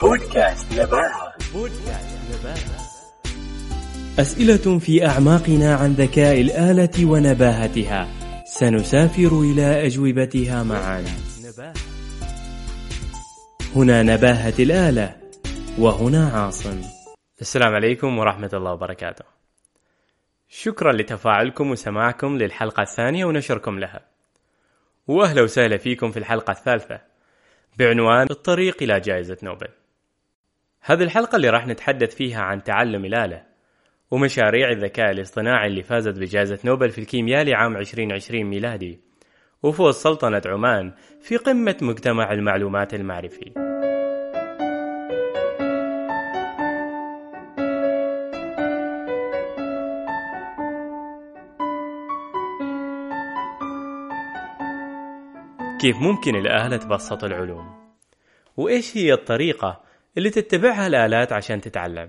بودكاست نباهة بودكاست نباهة أسئلة في أعماقنا عن ذكاء الآلة ونباهتها. سنسافر إلى أجوبتها معا. هنا نباهة الآلة وهنا عاصم. السلام عليكم ورحمة الله وبركاته. شكرا لتفاعلكم وسماعكم للحلقة الثانية ونشركم لها. وأهلا وسهلا فيكم في الحلقة الثالثة بعنوان الطريق إلى جائزة نوبل. هذه الحلقة اللي راح نتحدث فيها عن تعلم الآلة ومشاريع الذكاء الاصطناعي اللي فازت بجائزة نوبل في الكيمياء لعام 2020 ميلادي وفوز سلطنة عمان في قمة مجتمع المعلومات المعرفي كيف ممكن الآلة تبسط العلوم؟ وإيش هي الطريقة اللي تتبعها الآلات عشان تتعلم؟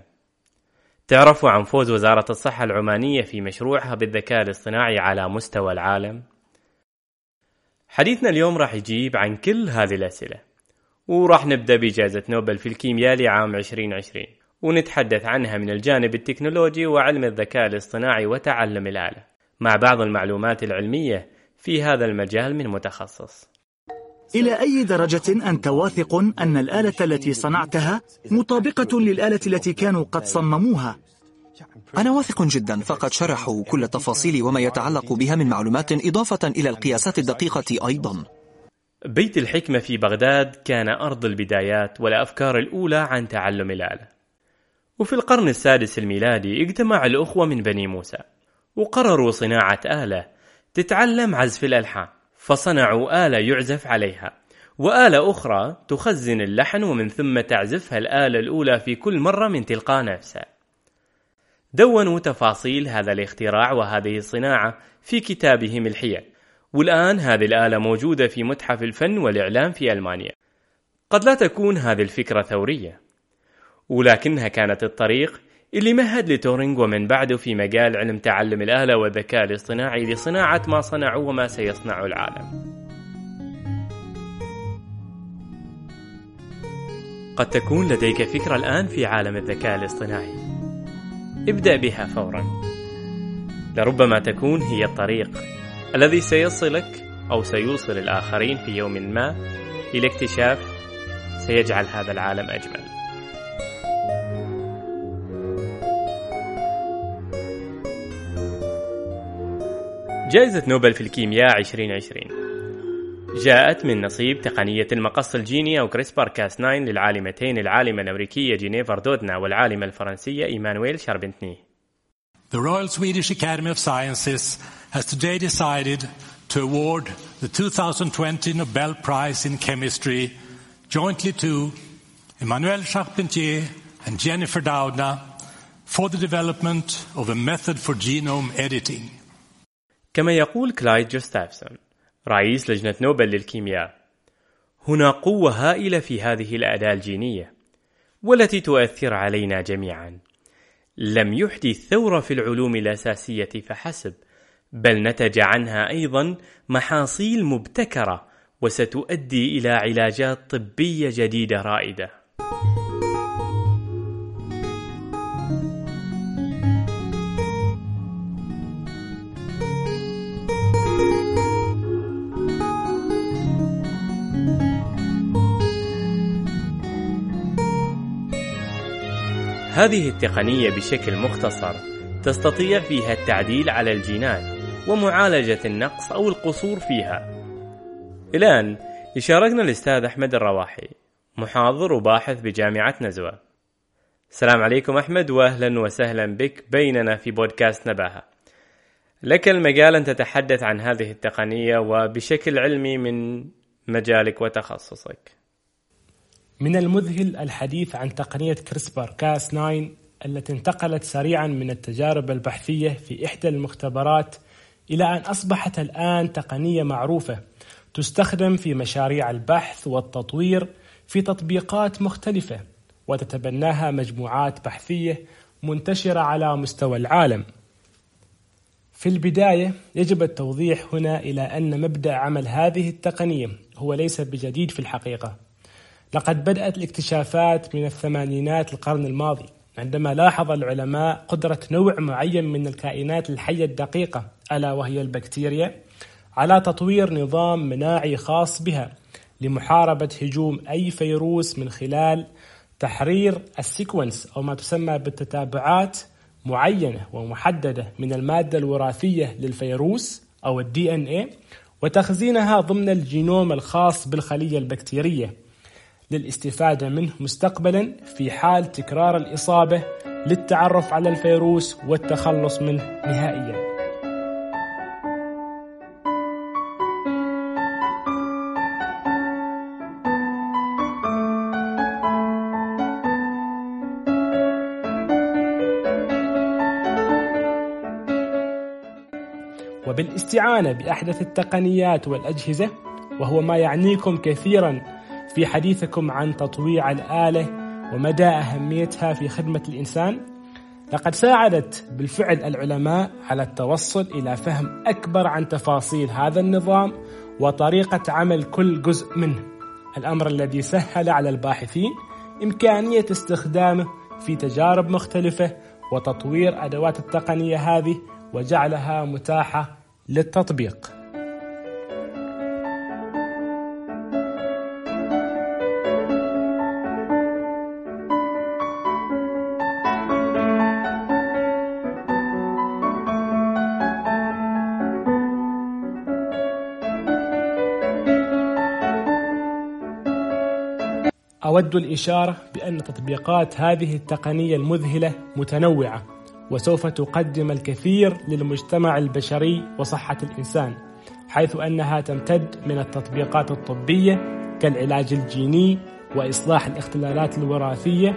تعرفوا عن فوز وزارة الصحة العمانية في مشروعها بالذكاء الاصطناعي على مستوى العالم؟ حديثنا اليوم راح يجيب عن كل هذه الأسئلة وراح نبدأ بجائزة نوبل في الكيمياء لعام 2020 ونتحدث عنها من الجانب التكنولوجي وعلم الذكاء الاصطناعي وتعلم الآلة مع بعض المعلومات العلمية في هذا المجال من متخصص إلى أي درجة أنت واثق أن الآلة التي صنعتها مطابقة للآلة التي كانوا قد صمموها؟ أنا واثق جدا فقد شرحوا كل التفاصيل وما يتعلق بها من معلومات إضافة إلى القياسات الدقيقة أيضا. بيت الحكمة في بغداد كان أرض البدايات والأفكار الأولى عن تعلم الآلة. وفي القرن السادس الميلادي اجتمع الأخوة من بني موسى وقرروا صناعة آلة تتعلم عزف الألحان. فصنعوا آلة يعزف عليها. وآلة أخرى تخزن اللحن ومن ثم تعزفها الآلة الأولى في كل مرة من تلقاء نفسها. دونوا تفاصيل هذا الاختراع وهذه الصناعة في كتابهم الحيل. والآن هذه الآلة موجودة في متحف الفن والإعلام في ألمانيا. قد لا تكون هذه الفكرة ثورية. ولكنها كانت الطريق اللي مهد لتورينغ ومن بعده في مجال علم تعلم الآلة والذكاء الاصطناعي لصناعة ما صنعوا وما سيصنعه العالم. قد تكون لديك فكرة الآن في عالم الذكاء الاصطناعي. ابدأ بها فورا. لربما تكون هي الطريق الذي سيصلك أو سيوصل الآخرين في يوم ما إلى اكتشاف سيجعل هذا العالم أجمل. جائزة نوبل في الكيمياء 2020 جاءت من نصيب تقنية المقص الجيني أو كريسبر كاس 9 للعالمتين العالمة الأمريكية جينيفر دودنا والعالمة الفرنسية إيمانويل شاربنتني The Royal Swedish Academy of Sciences has today decided to award the 2020 Nobel Prize in Chemistry jointly to Emmanuel Charpentier and Jennifer Doudna for the development of a method for genome editing. كما يقول كلايد جوستافسون رئيس لجنة نوبل للكيمياء. هنا قوة هائلة في هذه الأداة الجينية والتي تؤثر علينا جميعا. لم يحدث ثورة في العلوم الأساسية فحسب بل نتج عنها أيضا محاصيل مبتكرة وستؤدي إلى علاجات طبية جديدة رائدة. هذه التقنية بشكل مختصر تستطيع فيها التعديل على الجينات ومعالجة النقص أو القصور فيها. الآن يشاركنا الأستاذ أحمد الرواحي محاضر وباحث بجامعة نزوة. السلام عليكم أحمد وأهلا وسهلا بك بيننا في بودكاست نباهة. لك المجال أن تتحدث عن هذه التقنية وبشكل علمي من مجالك وتخصصك. من المذهل الحديث عن تقنية كريسبر كاس 9 التي انتقلت سريعا من التجارب البحثية في إحدى المختبرات إلى أن أصبحت الآن تقنية معروفة تستخدم في مشاريع البحث والتطوير في تطبيقات مختلفة وتتبناها مجموعات بحثية منتشرة على مستوى العالم. في البداية يجب التوضيح هنا إلى أن مبدأ عمل هذه التقنية هو ليس بجديد في الحقيقة، لقد بدأت الاكتشافات من الثمانينات القرن الماضي. عندما لاحظ العلماء قدرة نوع معين من الكائنات الحية الدقيقة ألا وهي البكتيريا على تطوير نظام مناعي خاص بها لمحاربة هجوم أي فيروس من خلال تحرير ال sequence أو ما تسمى بالتتابعات معينة ومحددة من المادة الوراثية للفيروس أو ال DN وتخزينها ضمن الجينوم الخاص بالخلية البكتيرية. للاستفادة منه مستقبلا في حال تكرار الإصابة للتعرف على الفيروس والتخلص منه نهائيا. وبالاستعانة بأحدث التقنيات والأجهزة وهو ما يعنيكم كثيرا في حديثكم عن تطويع الآلة ومدى أهميتها في خدمة الإنسان. لقد ساعدت بالفعل العلماء على التوصل إلى فهم أكبر عن تفاصيل هذا النظام وطريقة عمل كل جزء منه. الأمر الذي سهل على الباحثين إمكانية استخدامه في تجارب مختلفة وتطوير أدوات التقنية هذه وجعلها متاحة للتطبيق. أود الإشارة بأن تطبيقات هذه التقنية المذهلة متنوعة وسوف تقدم الكثير للمجتمع البشري وصحة الإنسان حيث أنها تمتد من التطبيقات الطبية كالعلاج الجيني وإصلاح الاختلالات الوراثية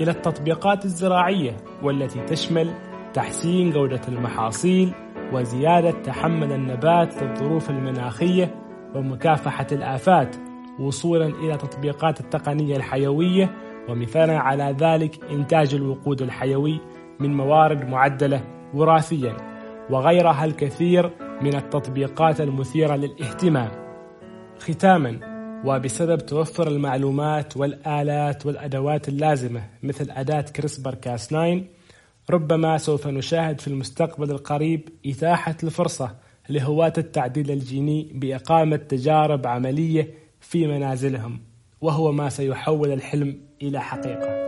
إلى التطبيقات الزراعية والتي تشمل تحسين جودة المحاصيل وزيادة تحمل النبات للظروف المناخية ومكافحة الآفات. وصولا إلى تطبيقات التقنية الحيوية ومثالا على ذلك إنتاج الوقود الحيوي من موارد معدلة وراثيا وغيرها الكثير من التطبيقات المثيرة للاهتمام. ختاما وبسبب توفر المعلومات والآلات والأدوات اللازمة مثل أداة كريسبر كاس 9 ربما سوف نشاهد في المستقبل القريب إتاحة الفرصة لهواة التعديل الجيني بإقامة تجارب عملية في منازلهم وهو ما سيحول الحلم إلى حقيقة.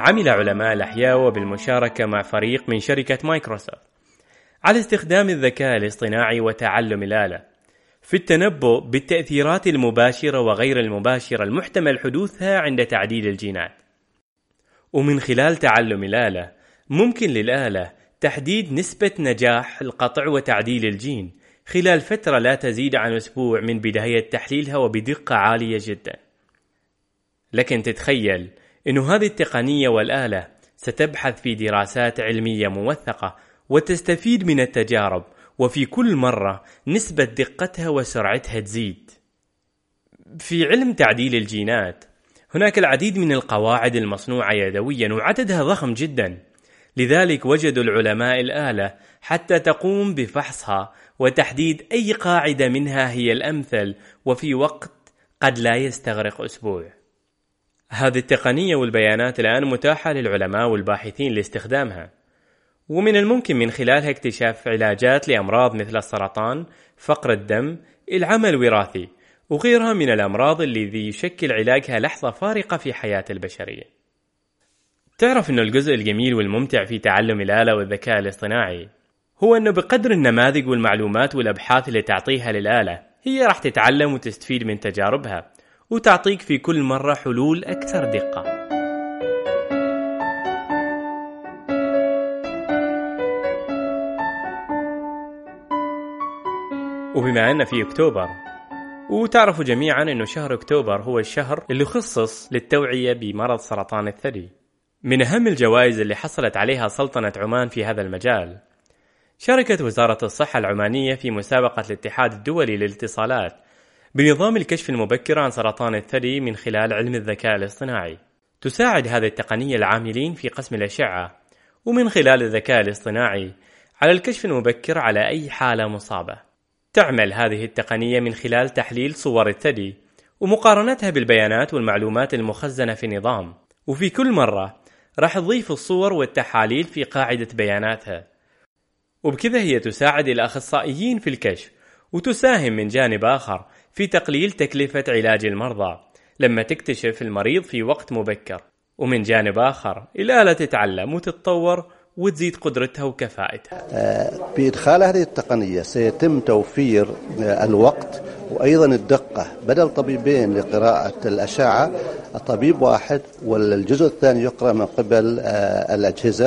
عمل علماء الأحياء وبالمشاركة مع فريق من شركة مايكروسوفت على استخدام الذكاء الاصطناعي وتعلم الآلة. في التنبؤ بالتأثيرات المباشرة وغير المباشرة المحتمل حدوثها عند تعديل الجينات. ومن خلال تعلم الآلة ممكن للآلة تحديد نسبة نجاح القطع وتعديل الجين خلال فترة لا تزيد عن أسبوع من بداية تحليلها وبدقة عالية جدا. لكن تتخيل أنه هذه التقنية والآلة ستبحث في دراسات علمية موثقة وتستفيد من التجارب وفي كل مرة نسبة دقتها وسرعتها تزيد. في علم تعديل الجينات هناك العديد من القواعد المصنوعة يدويا وعددها ضخم جدا. لذلك وجدوا العلماء الآلة حتى تقوم بفحصها وتحديد أي قاعدة منها هي الأمثل وفي وقت قد لا يستغرق أسبوع. هذه التقنية والبيانات الآن متاحة للعلماء والباحثين لاستخدامها ومن الممكن من خلالها اكتشاف علاجات لأمراض مثل السرطان، فقر الدم، العمى الوراثي وغيرها من الأمراض الذي يشكل علاجها لحظة فارقة في حياة البشرية تعرف أنه الجزء الجميل والممتع في تعلم الآلة والذكاء الاصطناعي هو أنه بقدر النماذج والمعلومات والأبحاث اللي تعطيها للآلة هي راح تتعلم وتستفيد من تجاربها وتعطيك في كل مرة حلول أكثر دقة. وبما أن في أكتوبر وتعرفوا جميعا أنه شهر أكتوبر هو الشهر اللي خصص للتوعية بمرض سرطان الثدي. من أهم الجوائز اللي حصلت عليها سلطنة عمان في هذا المجال. شاركت وزارة الصحة العمانية في مسابقة الاتحاد الدولي للاتصالات بنظام الكشف المبكر عن سرطان الثدي من خلال علم الذكاء الاصطناعي. تساعد هذه التقنية العاملين في قسم الأشعة ومن خلال الذكاء الاصطناعي على الكشف المبكر على أي حالة مصابة. تعمل هذه التقنية من خلال تحليل صور الثدي ومقارنتها بالبيانات والمعلومات المخزنة في النظام، وفي كل مرة راح تضيف الصور والتحاليل في قاعدة بياناتها. وبكذا هي تساعد الأخصائيين في الكشف وتساهم من جانب آخر في تقليل تكلفة علاج المرضى لما تكتشف المريض في وقت مبكر ومن جانب آخر الآلة تتعلم وتتطور وتزيد قدرتها وكفاءتها. آه، بإدخال هذه التقنية سيتم توفير آه، الوقت وأيضا الدقة بدل طبيبين لقراءة الأشعة. طبيب واحد والجزء الثاني يقرأ من قبل آه، الأجهزة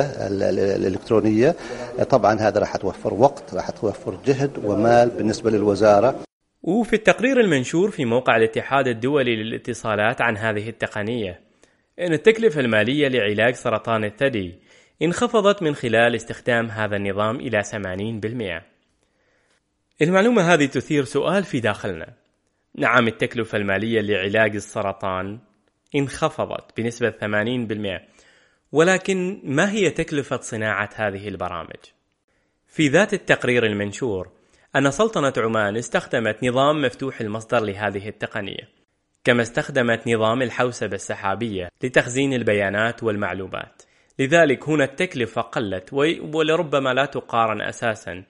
الإلكترونية. طبعا هذا راح توفر وقت راح توفر جهد ومال بالنسبة للوزارة. وفي التقرير المنشور في موقع الاتحاد الدولي للاتصالات عن هذه التقنية إن التكلفة المالية لعلاج سرطان الثدي انخفضت من خلال استخدام هذا النظام إلى 80%. المعلومة هذه تثير سؤال في داخلنا. نعم التكلفة المالية لعلاج السرطان انخفضت بنسبة 80%، ولكن ما هي تكلفة صناعة هذه البرامج؟ في ذات التقرير المنشور أن سلطنة عمان استخدمت نظام مفتوح المصدر لهذه التقنية، كما استخدمت نظام الحوسبة السحابية لتخزين البيانات والمعلومات. لذلك هنا التكلفة قلت ولربما لا تقارن أساسا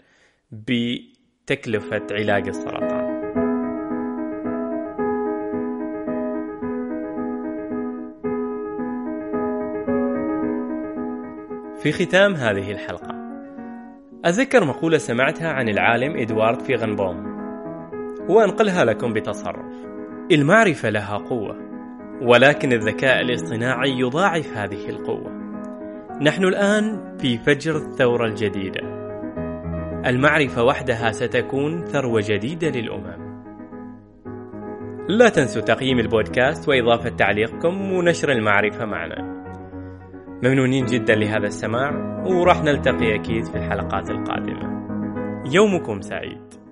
بتكلفة علاج السرطان. في ختام هذه الحلقة أذكر مقولة سمعتها عن العالم إدوارد فيغنبوم وأنقلها لكم بتصرف المعرفة لها قوة ولكن الذكاء الاصطناعي يضاعف هذه القوة نحن الآن في فجر الثورة الجديدة. المعرفة وحدها ستكون ثروة جديدة للأمم. لا تنسوا تقييم البودكاست وإضافة تعليقكم ونشر المعرفة معنا. ممنونين جدا لهذا السماع وراح نلتقي أكيد في الحلقات القادمة. يومكم سعيد.